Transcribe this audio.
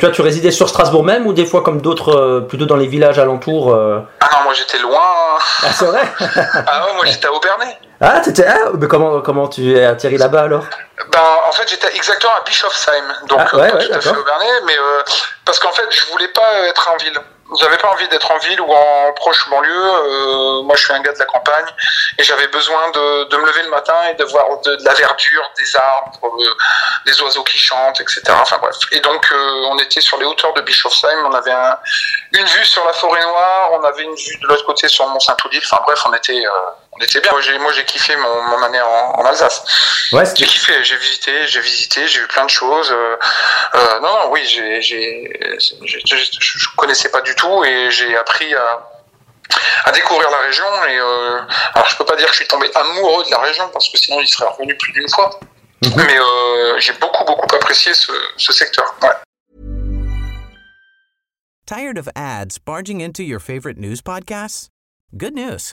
Toi, tu résidais sur Strasbourg même ou des fois comme d'autres, euh, plutôt dans les villages alentours euh Ah non, moi j'étais loin. Ah, c'est vrai Ah ouais, moi j'étais à Aubernay. Ah, t'étais. Ah, mais comment, comment tu es atterri là-bas alors? Ben, en fait, j'étais exactement à Bischofsheim, donc Ah, euh, ouais, pas ouais, tout à fait. Aubernay, mais euh, parce qu'en fait, je voulais pas être en ville. J'avais pas envie d'être en ville ou en proche banlieue. euh, moi, je suis un gars de la campagne et j'avais besoin de, de me lever le matin et de voir de, de la verdure, des arbres, euh, des oiseaux qui chantent, etc. Enfin bref. Et donc, euh, on était sur les hauteurs de Bischofsheim. On avait un- une vue sur la forêt noire. On avait une vue de l'autre côté sur Mont Saint-Odile. Enfin bref, on était, euh, on était bien. Moi, j'ai, kiffé mon, mon année en, en Alsace. Ouais, J'ai kiffé, j'ai visité, j'ai visité, j'ai vu plein de choses. Euh, euh, non, non, oui, j'ai, je connaissais pas du tout et j'ai appris à, à découvrir la région. Et euh, alors, je peux pas dire que je suis tombé amoureux de la région parce que sinon, il serait revenu plus d'une fois. Mhm. Mais euh, j'ai beaucoup, beaucoup apprécié ce, ce secteur. Ouais. Tired of ads barging into your favorite news podcasts? Good news.